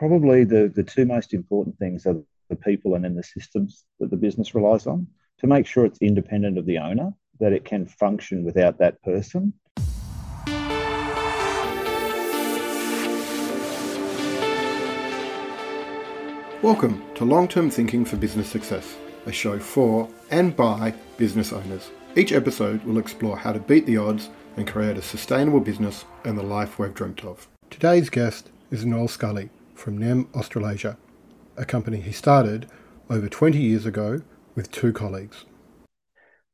Probably the, the two most important things are the people and then the systems that the business relies on to make sure it's independent of the owner, that it can function without that person. Welcome to Long Term Thinking for Business Success, a show for and by business owners. Each episode will explore how to beat the odds and create a sustainable business and the life we've dreamt of. Today's guest is Noel Scully from NEM Australasia, a company he started over 20 years ago with two colleagues.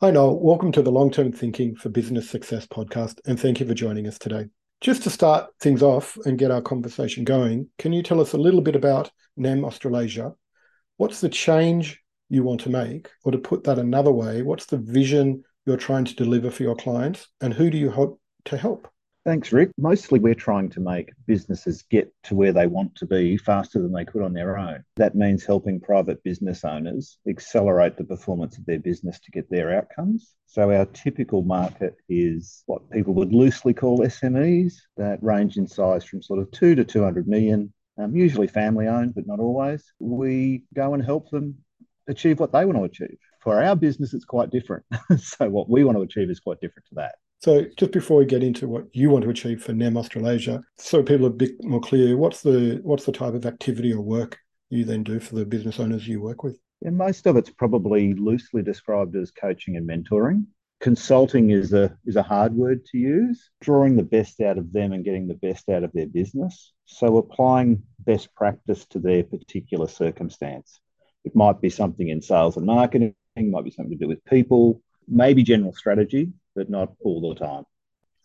Hi, Noel. Welcome to the Long Term Thinking for Business Success podcast, and thank you for joining us today. Just to start things off and get our conversation going, can you tell us a little bit about NEM Australasia? What's the change you want to make? Or to put that another way, what's the vision you're trying to deliver for your clients? And who do you hope to help? Thanks, Rick. Mostly we're trying to make businesses get to where they want to be faster than they could on their own. That means helping private business owners accelerate the performance of their business to get their outcomes. So, our typical market is what people would loosely call SMEs that range in size from sort of two to 200 million, um, usually family owned, but not always. We go and help them achieve what they want to achieve. For our business, it's quite different. so, what we want to achieve is quite different to that. So, just before we get into what you want to achieve for NEM Australasia, so people are a bit more clear, what's the what's the type of activity or work you then do for the business owners you work with? Yeah, most of it's probably loosely described as coaching and mentoring. Consulting is a is a hard word to use, drawing the best out of them and getting the best out of their business. So applying best practice to their particular circumstance. It might be something in sales and marketing, might be something to do with people, maybe general strategy, but not all the time.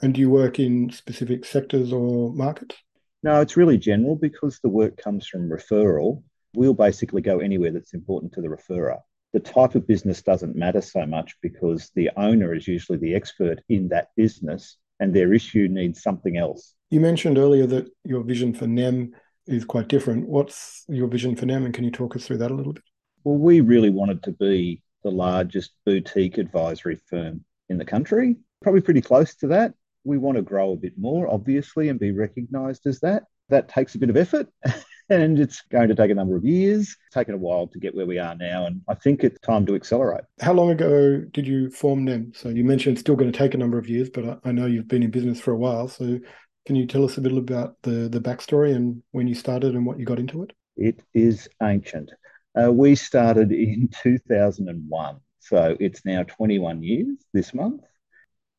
And do you work in specific sectors or markets? No, it's really general because the work comes from referral. We'll basically go anywhere that's important to the referrer. The type of business doesn't matter so much because the owner is usually the expert in that business and their issue needs something else. You mentioned earlier that your vision for NEM is quite different. What's your vision for NEM and can you talk us through that a little bit? Well, we really wanted to be the largest boutique advisory firm in the country, probably pretty close to that. We want to grow a bit more, obviously, and be recognised as that. That takes a bit of effort. and it's going to take a number of years. It's taken a while to get where we are now, and I think it's time to accelerate. How long ago did you form NEM? So you mentioned it's still going to take a number of years, but I know you've been in business for a while. So can you tell us a bit about the the backstory and when you started and what you got into it? It is ancient. Uh, we started in 2001. So it's now 21 years this month.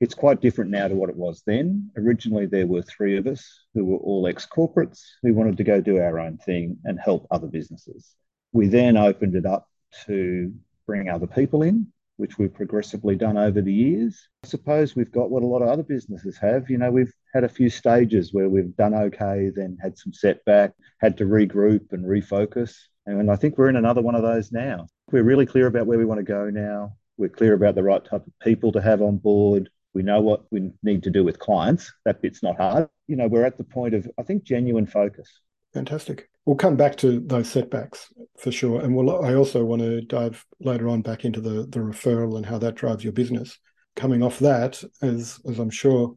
It's quite different now to what it was then. Originally, there were three of us who were all ex corporates who wanted to go do our own thing and help other businesses. We then opened it up to bring other people in, which we've progressively done over the years. I suppose we've got what a lot of other businesses have. You know, we've had a few stages where we've done okay, then had some setback, had to regroup and refocus. And I think we're in another one of those now. We're really clear about where we want to go now. We're clear about the right type of people to have on board. We know what we need to do with clients. That bit's not hard. You know, we're at the point of, I think, genuine focus. Fantastic. We'll come back to those setbacks for sure. And we'll, I also want to dive later on back into the, the referral and how that drives your business. Coming off that, as, as I'm sure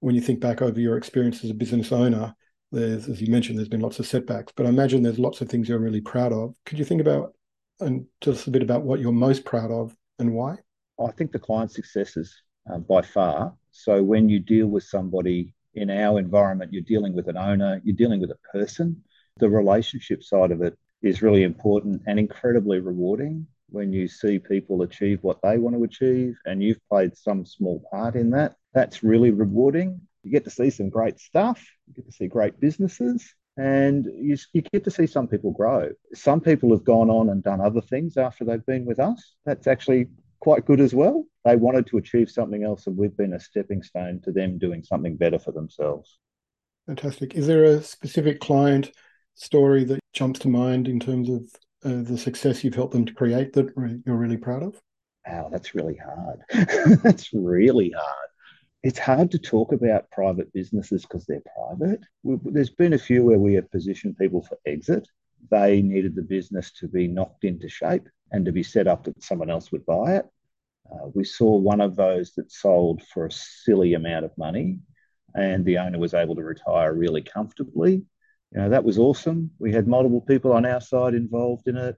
when you think back over your experience as a business owner, there's, as you mentioned, there's been lots of setbacks, but I imagine there's lots of things you're really proud of. Could you think about and tell us a bit about what you're most proud of and why? I think the client successes uh, by far. So when you deal with somebody in our environment, you're dealing with an owner, you're dealing with a person. The relationship side of it is really important and incredibly rewarding when you see people achieve what they want to achieve and you've played some small part in that. That's really rewarding. You get to see some great stuff, you get to see great businesses, and you, you get to see some people grow. Some people have gone on and done other things after they've been with us. That's actually quite good as well. They wanted to achieve something else, and we've been a stepping stone to them doing something better for themselves. Fantastic. Is there a specific client story that jumps to mind in terms of uh, the success you've helped them to create that you're really proud of? Wow, that's really hard. that's really hard it's hard to talk about private businesses because they're private. There's been a few where we have positioned people for exit. They needed the business to be knocked into shape and to be set up that someone else would buy it. Uh, we saw one of those that sold for a silly amount of money, and the owner was able to retire really comfortably. You know, that was awesome. We had multiple people on our side involved in it.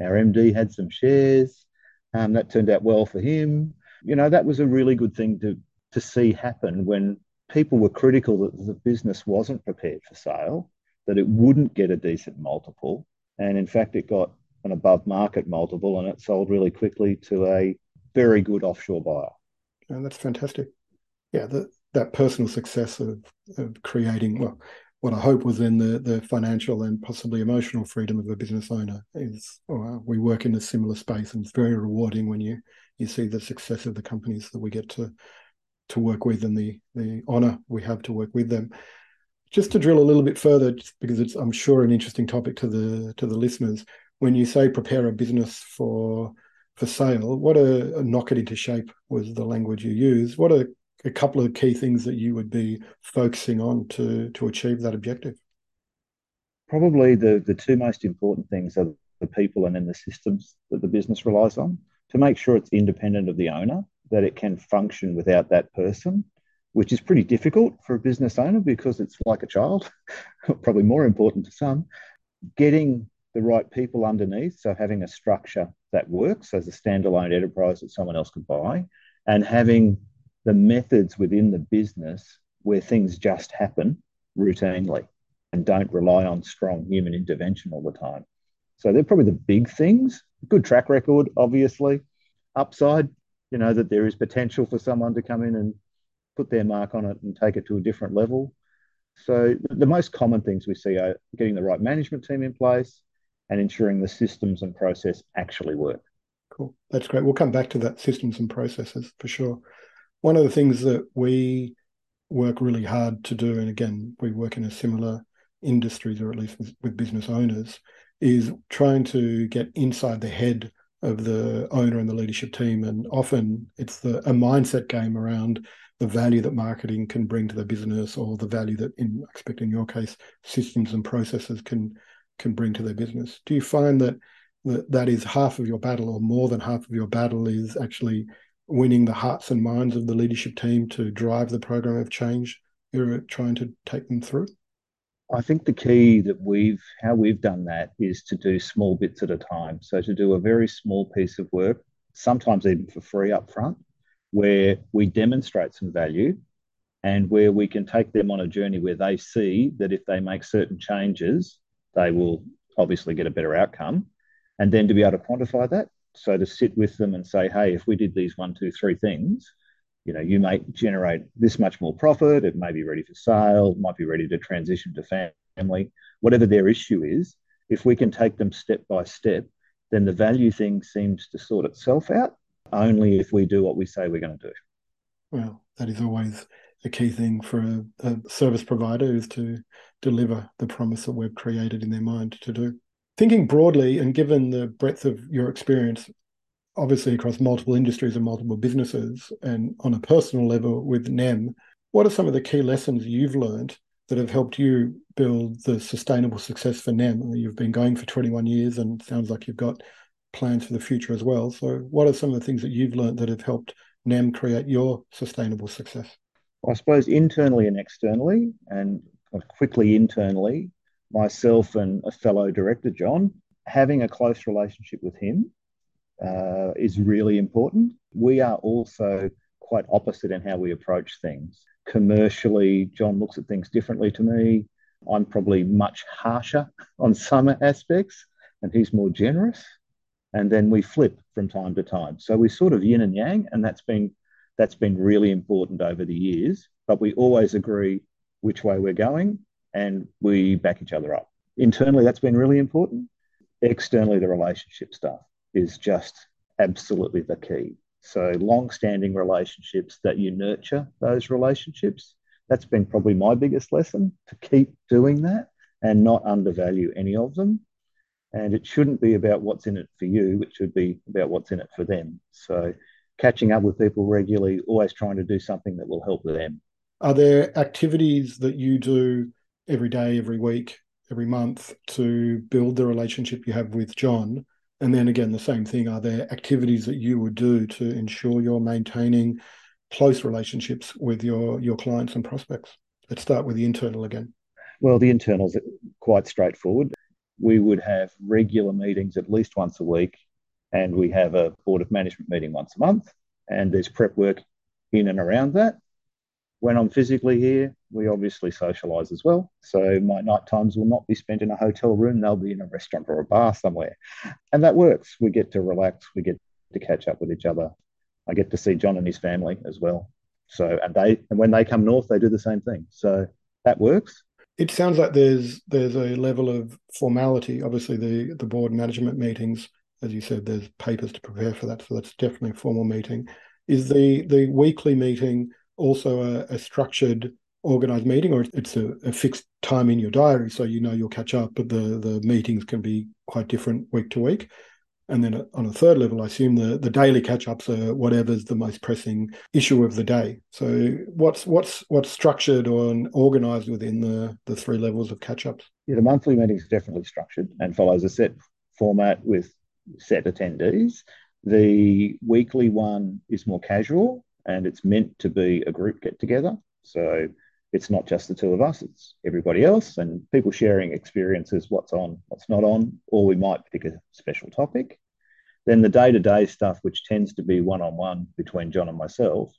Our MD had some shares. Um, that turned out well for him. You know, that was a really good thing to to see happen when people were critical that the business wasn't prepared for sale, that it wouldn't get a decent multiple, and in fact, it got an above market multiple and it sold really quickly to a very good offshore buyer. And that's fantastic. Yeah, the, that personal success of, of creating, well, what I hope was then the, the financial and possibly emotional freedom of a business owner is oh, we work in a similar space and it's very rewarding when you you see the success of the companies that we get to to work with and the the honor we have to work with them. Just to drill a little bit further, just because it's I'm sure an interesting topic to the to the listeners. When you say prepare a business for for sale, what a, a knock it into shape was the language you use. What a a couple of key things that you would be focusing on to to achieve that objective? Probably the the two most important things are the people and then the systems that the business relies on to make sure it's independent of the owner, that it can function without that person, which is pretty difficult for a business owner because it's like a child, probably more important to some. Getting the right people underneath, so having a structure that works as a standalone enterprise that someone else could buy, and having the methods within the business where things just happen routinely and don't rely on strong human intervention all the time. So they're probably the big things. Good track record, obviously. Upside, you know, that there is potential for someone to come in and put their mark on it and take it to a different level. So the most common things we see are getting the right management team in place and ensuring the systems and process actually work. Cool. That's great. We'll come back to that systems and processes for sure one of the things that we work really hard to do, and again, we work in a similar industries, or at least with, with business owners, is trying to get inside the head of the owner and the leadership team. And often it's the a mindset game around the value that marketing can bring to the business, or the value that, in I expect in your case, systems and processes can can bring to their business. Do you find that that, that is half of your battle, or more than half of your battle, is actually winning the hearts and minds of the leadership team to drive the program of change you're trying to take them through? I think the key that we've how we've done that is to do small bits at a time. So to do a very small piece of work, sometimes even for free up front, where we demonstrate some value and where we can take them on a journey where they see that if they make certain changes, they will obviously get a better outcome. And then to be able to quantify that so to sit with them and say, hey, if we did these one, two, three things, you know, you might generate this much more profit. It may be ready for sale, might be ready to transition to family, whatever their issue is. If we can take them step by step, then the value thing seems to sort itself out only if we do what we say we're going to do. Well, that is always a key thing for a, a service provider is to deliver the promise that we've created in their mind to do thinking broadly and given the breadth of your experience, obviously across multiple industries and multiple businesses, and on a personal level with NEM, what are some of the key lessons you've learned that have helped you build the sustainable success for NEM? You've been going for 21 years and sounds like you've got plans for the future as well. So, what are some of the things that you've learned that have helped NEM create your sustainable success? I suppose internally and externally, and quickly internally, myself and a fellow director, John, having a close relationship with him uh, is really important. We are also quite opposite in how we approach things. Commercially, John looks at things differently to me. I'm probably much harsher on some aspects, and he's more generous. And then we flip from time to time. So we sort of yin and yang, and that's been that's been really important over the years. But we always agree which way we're going and we back each other up. Internally, that's been really important. Externally, the relationship stuff is just absolutely the key. So, long standing relationships that you nurture those relationships. That's been probably my biggest lesson to keep doing that and not undervalue any of them. And it shouldn't be about what's in it for you, it should be about what's in it for them. So, catching up with people regularly, always trying to do something that will help them. Are there activities that you do every day, every week, every month to build the relationship you have with John. And then again, the same thing. Are there activities that you would do to ensure you're maintaining close relationships with your your clients and prospects? Let's start with the internal again. Well, the internals quite straightforward. We would have regular meetings at least once a week, and we have a board of management meeting once a month, and there's prep work in and around that. When I'm physically here, we obviously socialise as well. So my night times will not be spent in a hotel room, they'll be in a restaurant or a bar somewhere. And that works. We get to relax, we get to catch up with each other. I get to see John and his family as well. So and they and when they come north, they do the same thing. So that works. It sounds like there's there's a level of formality. Obviously, the the board management meetings, as you said, there's papers to prepare for that, so that's definitely a formal meeting. Is the the weekly meeting also a, a structured, organized meeting, or it's a, a, fixed time in your diary, so you know you'll catch up, but the the meetings can be quite different week to week? And then uh, on a third level, I assume the, the daily catch ups are whatever's the most pressing issue of the day. So what's what's what's structured or organized within the, the three levels of catch ups? Yeah, the monthly meeting is definitely structured and follows a set format with set attendees. The weekly one is more casual and it's meant to be a group get together. So it's not just the two of us, it's everybody else and people sharing experiences, what's on, what's not on, or we might pick a special topic. Then the day to day stuff, which tends to be one on one between John and myself,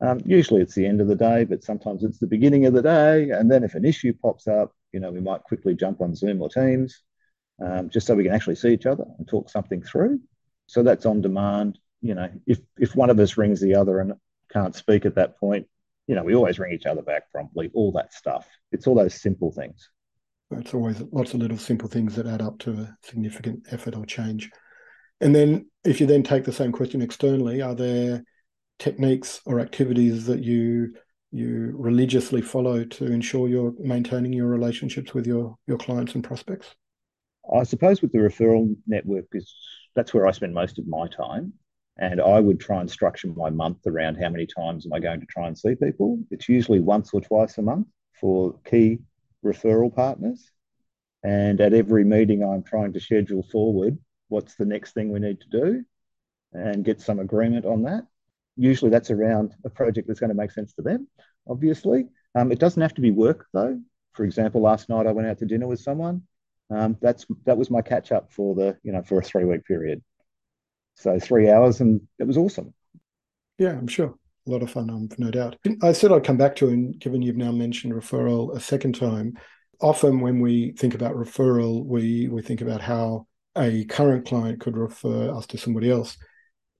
um, usually it's the end of the day, but sometimes it's the beginning of the day. And then if an issue pops up, you know, we might quickly jump on Zoom or Teams um, just so we can actually see each other and talk something through. So that's on demand. You know, if, if one of us rings the other and can't speak at that point, you know, we always ring each other back promptly, all that stuff. It's all those simple things. It's always lots of little simple things that add up to a significant effort or change. And then if you then take the same question externally, are there techniques or activities that you you religiously follow to ensure you're maintaining your relationships with your your clients and prospects? I suppose with the referral network is that's where I spend most of my time. And I would try and structure my month around how many times am I going to try and see people. It's usually once or twice a month for key referral partners. And at every meeting, I'm trying to schedule forward what's the next thing we need to do and get some agreement on that. Usually that's around a project that's going to make sense to them, obviously. Um, it doesn't have to be work though. For example, last night I went out to dinner with someone. Um, that's that was my catch up for the you know for a three week period. So three hours, and it was awesome. Yeah, I'm sure. A lot of fun, um, no doubt. I said I'd come back to, and given you've now mentioned referral a second time, often when we think about referral, we we think about how a current client could refer us to somebody else.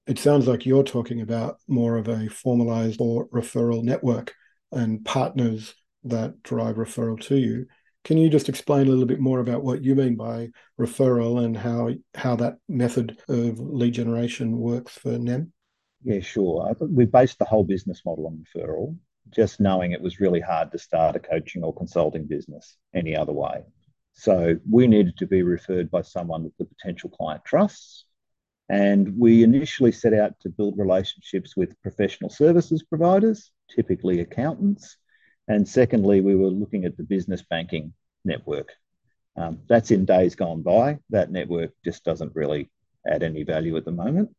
It sounds like you're talking about more of a formalized or referral network and partners that drive referral to you. Can you just explain a little bit more about what you mean by referral and how how that method of lead generation works for NEM? Yeah, sure. We based the whole business model on referral, just knowing it was really hard to start a coaching or consulting business any other way. So we needed to be referred by someone that the potential client trusts. And we initially set out to build relationships with professional services providers, typically accountants, and secondly, we were looking at the business banking network. Um, that's in days gone by. That network just doesn't really add any value at the moment.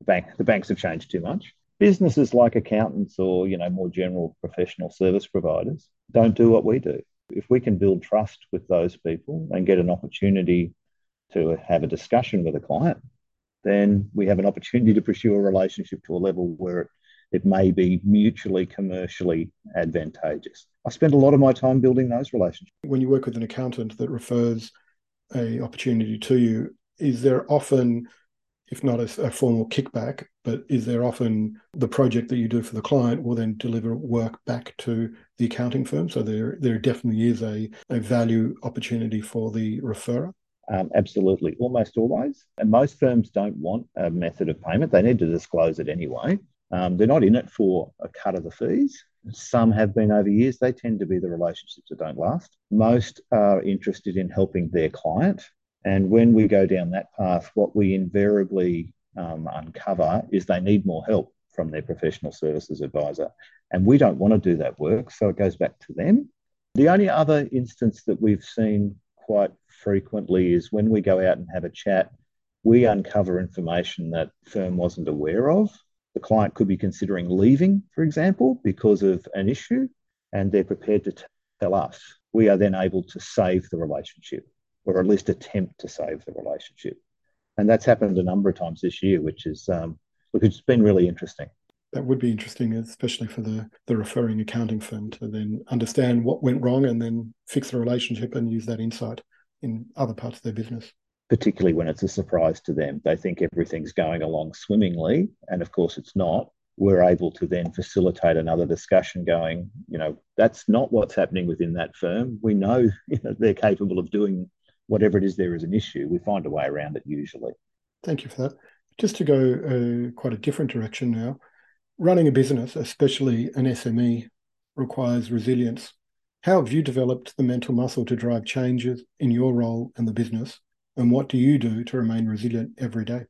The, bank, the banks have changed too much. Businesses like accountants or you know more general professional service providers don't do what we do. If we can build trust with those people and get an opportunity to have a discussion with a client, then we have an opportunity to pursue a relationship to a level where it it may be mutually commercially advantageous. I spend a lot of my time building those relationships. When you work with an accountant that refers a opportunity to you, is there often, if not a, a, formal kickback, but is there often the project that you do for the client will then deliver work back to the accounting firm? So there, there definitely is a, a value opportunity for the referrer. Um, absolutely, almost always. And most firms don't want a method of payment. They need to disclose it anyway. Um, they're not in it for a cut of the fees. Some have been over years. They tend to be the relationships that don't last. Most are interested in helping their client. And when we go down that path, what we invariably um, uncover is they need more help from their professional services advisor. And we don't want to do that work. So it goes back to them. The only other instance that we've seen quite frequently is when we go out and have a chat, we uncover information that firm wasn't aware of the client could be considering leaving, for example, because of an issue, and they're prepared to tell us. we are then able to save the relationship or at least attempt to save the relationship. And that's happened a number of times this year, which is um, which has been really interesting. That would be interesting, especially for the, the referring accounting firm to then understand what went wrong and then fix the relationship and use that insight in other parts of their business. Particularly when it's a surprise to them. They think everything's going along swimmingly, and of course it's not. We're able to then facilitate another discussion going, you know, that's not what's happening within that firm. We know, you know they're capable of doing whatever it is there is an issue, we find a way around it usually. Thank you for that. Just to go uh, quite a different direction now, running a business, especially an SME, requires resilience. How have you developed the mental muscle to drive changes in your role and the business? And what do you do to remain resilient every day?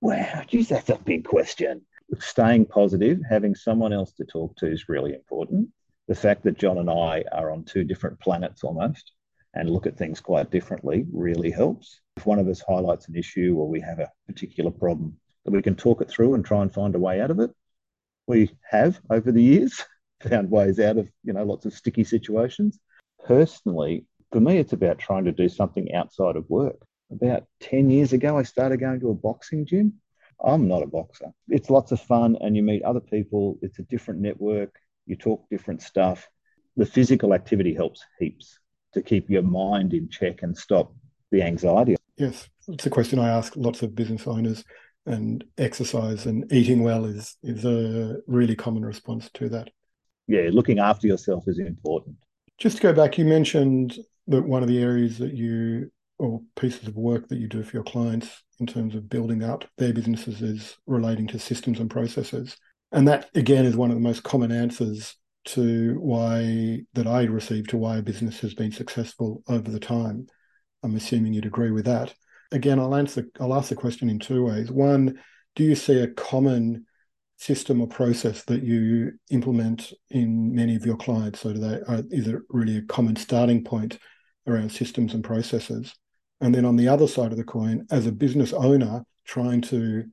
Wow, geez, that's a big question. Staying positive, having someone else to talk to is really important. The fact that John and I are on two different planets almost and look at things quite differently really helps. If one of us highlights an issue or we have a particular problem, that we can talk it through and try and find a way out of it. We have over the years found ways out of, you know, lots of sticky situations. Personally, for me, it's about trying to do something outside of work. About 10 years ago, I started going to a boxing gym. I'm not a boxer. It's lots of fun and you meet other people. It's a different network. You talk different stuff. The physical activity helps heaps to keep your mind in check and stop the anxiety. Yes, it's a question I ask lots of business owners, and exercise and eating well is is a really common response to that. Yeah, looking after yourself is important. Just to go back, you mentioned that one of the areas that you or pieces of work that you do for your clients in terms of building out their businesses is relating to systems and processes. And that again is one of the most common answers to why that I received to why a business has been successful over the time. I'm assuming you'd agree with that. Again, I'll answer I'll ask the question in two ways. One, do you see a common system or process that you implement in many of your clients? So do they are, is it really a common starting point around systems and processes? And then on the other side of the coin, as a business owner trying to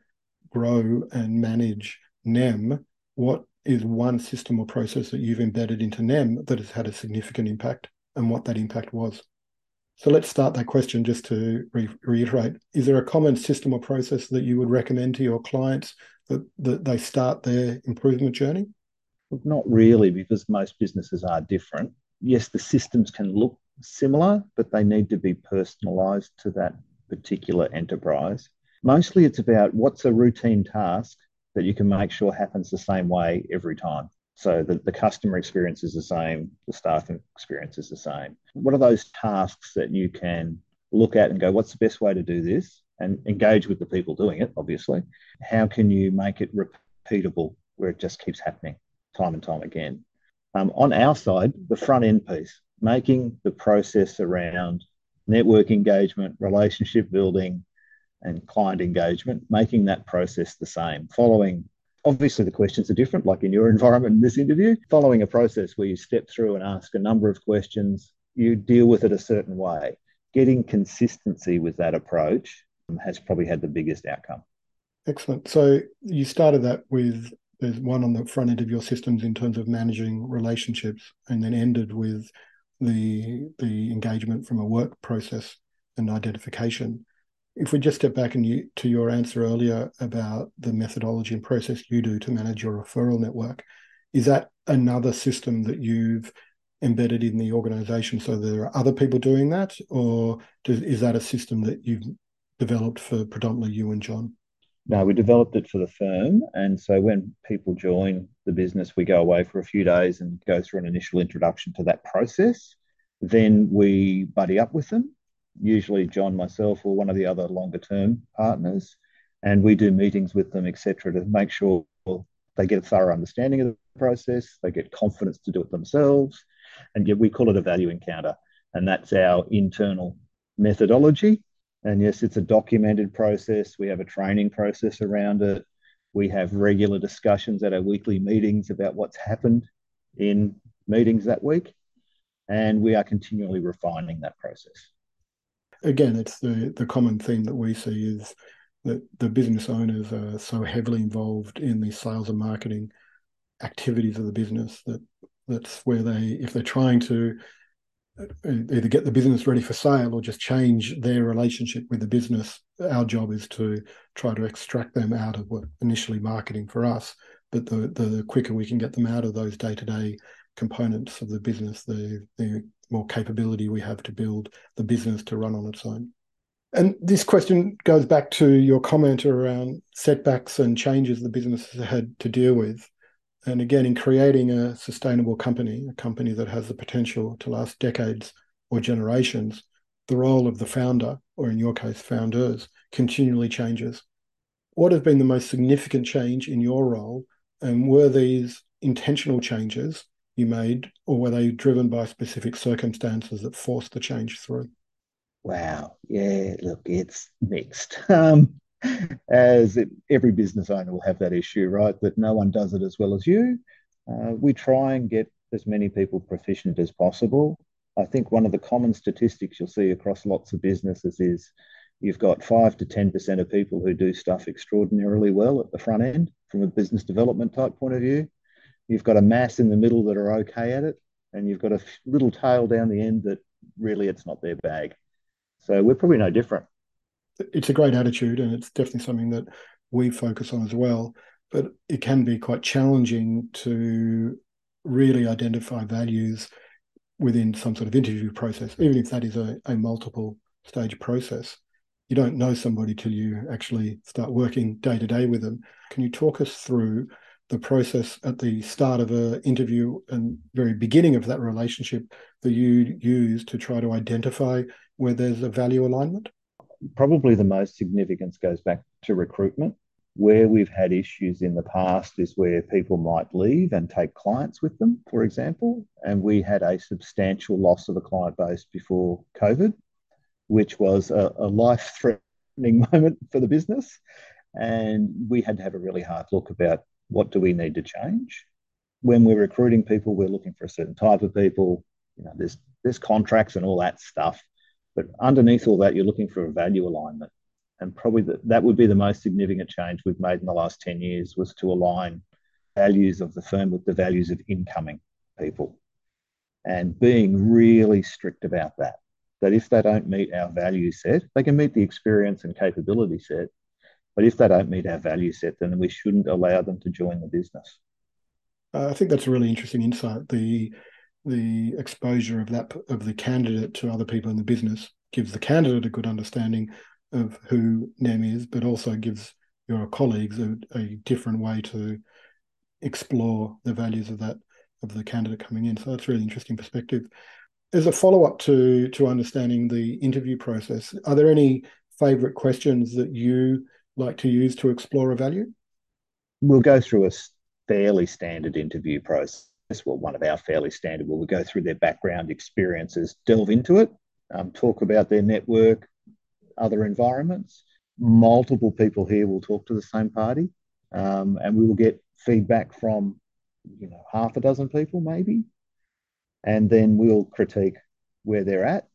grow and manage NEM, what is one system or process that you've embedded into NEM that has had a significant impact and what that impact was. So let's start that question just to re- reiterate. Is there a common system or process that you would recommend to your clients that, that they start their improvement journey? Not really, because most businesses are different. Yes, the systems can look similar, but they need to be personalized to that particular enterprise. Mostly it's about what's a routine task that you can make sure happens the same way every time. So the, the customer experience is the same, the staff experience is the same. What are those tasks that you can look at and go, what's the best way to do this? And engage with the people doing it, obviously. How can you make it repeatable where it just keeps happening time and time again? Um, on our side, the front end piece, making the process around network engagement, relationship building, and client engagement, making that process the same, following obviously the questions are different, like in your environment in this interview, following a process where you step through and ask a number of questions, you deal with it a certain way. Getting consistency with that approach has probably had the biggest outcome. Excellent. So you started that with there's one on the front end of your systems in terms of managing relationships, and then ended with the the engagement from a work process and identification if we just step back and you, to your answer earlier about the methodology and process you do to manage your referral network, is that another system that you've embedded in the organization so there are other people doing that, or does, is that a system that you've developed for predominantly you and John? No, we developed it for the firm. And so when people join the business, we go away for a few days and go through an initial introduction to that process. Then we buddy up with them usually John, myself, or one of the other longer term partners, and we do meetings with them, etc., to make sure they get a thorough understanding of the process, they get confidence to do it themselves, and we call it a value encounter, and that's our internal methodology. And yes, it's a documented process. We have a training process around it. We have regular discussions at our weekly meetings about what's happened in meetings that week. And we are continually refining that process again, it's the the common theme that we see is that the business owners are so heavily involved in the sales and marketing activities of the business that that's where they, if they're trying to Uh, either get the business ready for sale or just change their relationship with the business. Our job is to try to extract them out of what initially marketing for us, but the the quicker we can get them out of those day to day components of the business, the the more capability we have to build the business to run on its own. And this question goes back to your comment around setbacks and changes the business had to deal with. And again, in creating a sustainable company, a company that has the potential to last decades or generations, the role of the founder, or in your case, founders, continually changes. What has been the most significant change in your role? And were these intentional changes you made, or were they driven by specific circumstances that forced the change through? Wow. Yeah, look, it's mixed. Um, as every business owner will have that issue, right? That no one does it as well as you. Uh, we try and get as many people proficient as possible. I think one of the common statistics you'll see across lots of businesses is you've got five to 10% of people who do stuff extraordinarily well at the front end from a business development type point of view. You've got a mass in the middle that are okay at it, and you've got a little tail down the end that really it's not their bag. So we're probably no different it's a great attitude and it's definitely something that we focus on as well. But it can be quite challenging to really identify values within some sort of interview process, even if that is a, a multiple stage process. You don't know somebody till you actually start working day to day with them. Can you talk us through the process at the start of an interview and very beginning of that relationship that you use to try to identify where there's a value alignment? Probably the most significance goes back to recruitment. Where we've had issues in the past is where people might leave and take clients with them, for example. And we had a substantial loss of a client base before COVID, which was a, a life threatening moment for the business. And we had to have a really hard look about what do we need to change. When we're recruiting people, we're looking for a certain type of people. You know, there's there's contracts and all that stuff but underneath all that, you're looking for a value alignment. And probably the, that would be the most significant change we've made in the last 10 years was to align values of the firm with the values of incoming people and being really strict about that. That if they don't meet our value set, they can meet the experience and capability set. But if they don't meet our value set, then we shouldn't allow them to join the business. Uh, I think that's a really interesting insight. The the exposure of that of the candidate to other people in the business gives the candidate a good understanding of who NEM is, but also gives your colleagues a, a different way to explore the values of that of the candidate coming in. So that's really interesting perspective. As a follow up to to understanding the interview process, are there any favorite questions that you like to use to explore a value? We'll go through a fairly standard interview process well, one of our fairly standard, where we go through their background experiences, delve into it, um, talk about their network, other environments. Multiple people here will talk to the same party, um, and we will get feedback from, you know, half a dozen people maybe, and then we'll critique where they're at.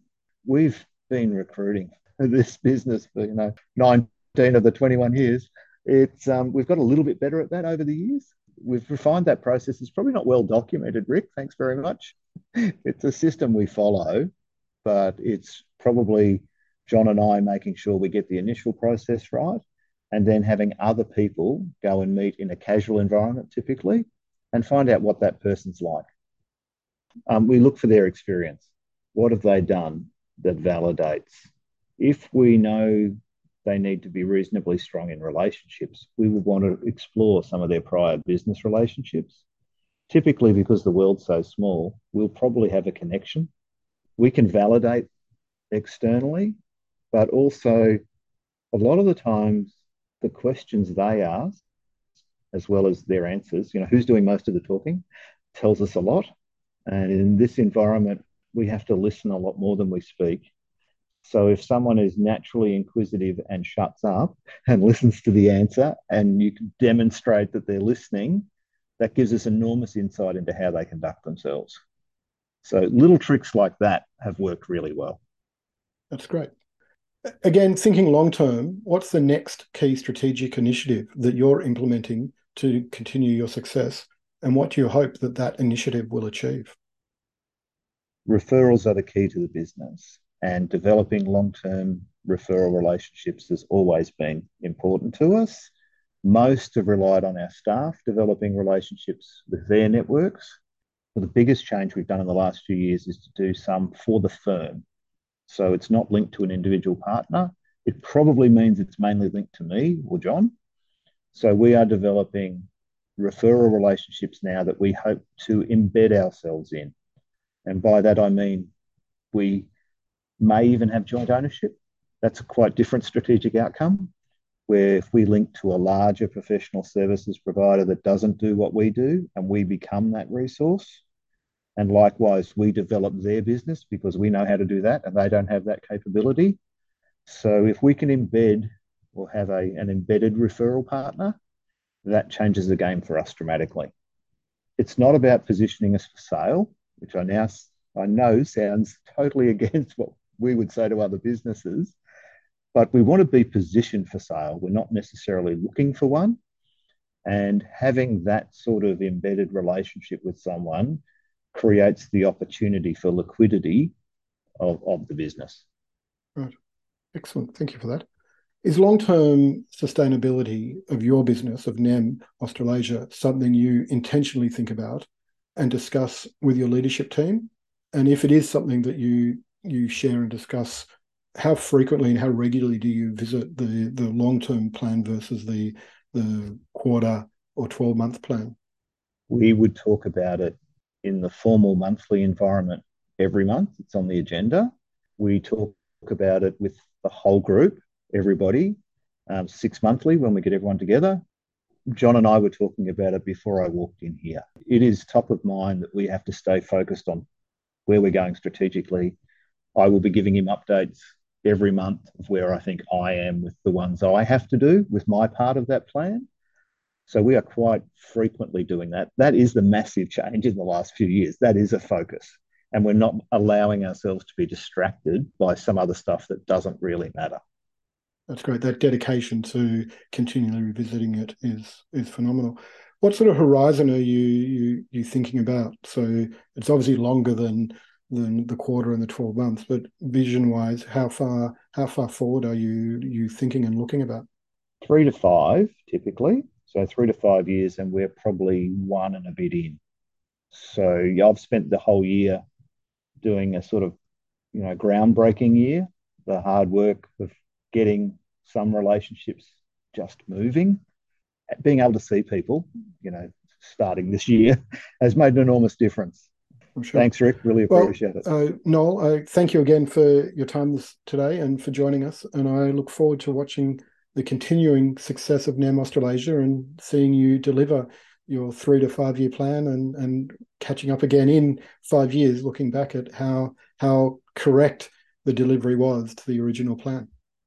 We've been recruiting this business for you know 19 of the 21 years. It's um, we've got a little bit better at that over the years we've refined that process. It's probably not well documented, Rick. Thanks very much. it's a system we follow, but it's probably John and I making sure we get the initial process right and then having other people go and meet in a casual environment typically and find out what that person's like. Um, we look for their experience. What have they done that validates? If we know they need to be reasonably strong in relationships, we would want to explore some of their prior business relationships. Typically, because the world's so small, we'll probably have a connection. We can validate externally, but also a lot of the times the questions they ask, as well as their answers, you know, who's doing most of the talking, tells us a lot. And in this environment, we have to listen a lot more than we speak. So if someone is naturally inquisitive and shuts up and listens to the answer, and you can demonstrate that they're listening, that gives us enormous insight into how they conduct themselves. So little tricks like that have worked really well. That's great. Again, thinking long term, what's the next key strategic initiative that you're implementing to continue your success? And what do you hope that that initiative will achieve? referrals are the key to the business, and developing long term referral relationships has always been important to us. Most have relied on our staff developing relationships with their networks. The biggest change we've done in the last few years is to do some for the firm. So it's not linked to an individual partner. It probably means it's mainly linked to me or John. So we are developing referral relationships now that we hope to embed ourselves in. And by that, I mean we may even have joint ownership. That's a quite different strategic outcome. Where if we link to a larger professional services provider that doesn't do what we do and we become that resource, and likewise, we develop their business because we know how to do that and they don't have that capability. So if we can embed or have a, an embedded referral partner, that changes the game for us dramatically. It's not about positioning us for sale, which I now I know sounds totally against what we would say to other businesses, but we want to be positioned for sale. We're not necessarily looking for one. And having that sort of embedded relationship with someone creates the opportunity for liquidity of, of the business. Right. Excellent. Thank you for that. Is long term sustainability of your business, of NEM Australasia, something you intentionally think about and discuss with your leadership team? And if it is something that you you share and discuss, how frequently and how regularly do you visit the the long term plan versus the the quarter or twelve month plan? We would talk about it in the formal monthly environment every month. It's on the agenda. We talk about it with the whole group, everybody, um, six monthly when we get everyone together. John and I were talking about it before I walked in here. It is top of mind that we have to stay focused on where we're going strategically. I will be giving him updates every month of where I think I am with the ones I have to do with my part of that plan. So we are quite frequently doing that. That is the massive change in the last few years. That is a focus. And we're not allowing ourselves to be distracted by some other stuff that doesn't really matter. That's great. That dedication to continually revisiting it is is phenomenal. What sort of horizon are you you you thinking about? So it's obviously longer than than the quarter and the 12 months, but vision wise, how far how far forward are you you thinking and looking about? Three to five typically. So three to five years, and we're probably one and a bit in. So yeah, I've spent the whole year doing a sort of you know groundbreaking year, the hard work of getting some relationships just moving, being able to see people, you know, starting this year has made an enormous difference. Sure. Thanks, Rick. Really appreciate well, it. Uh, Noel, uh, thank you again for your time this, today and for joining us. And I look forward to watching the continuing success of NEM Australasia and seeing you deliver your three to five year plan and and catching up again in five years, looking back at how how correct the delivery was to the original plan.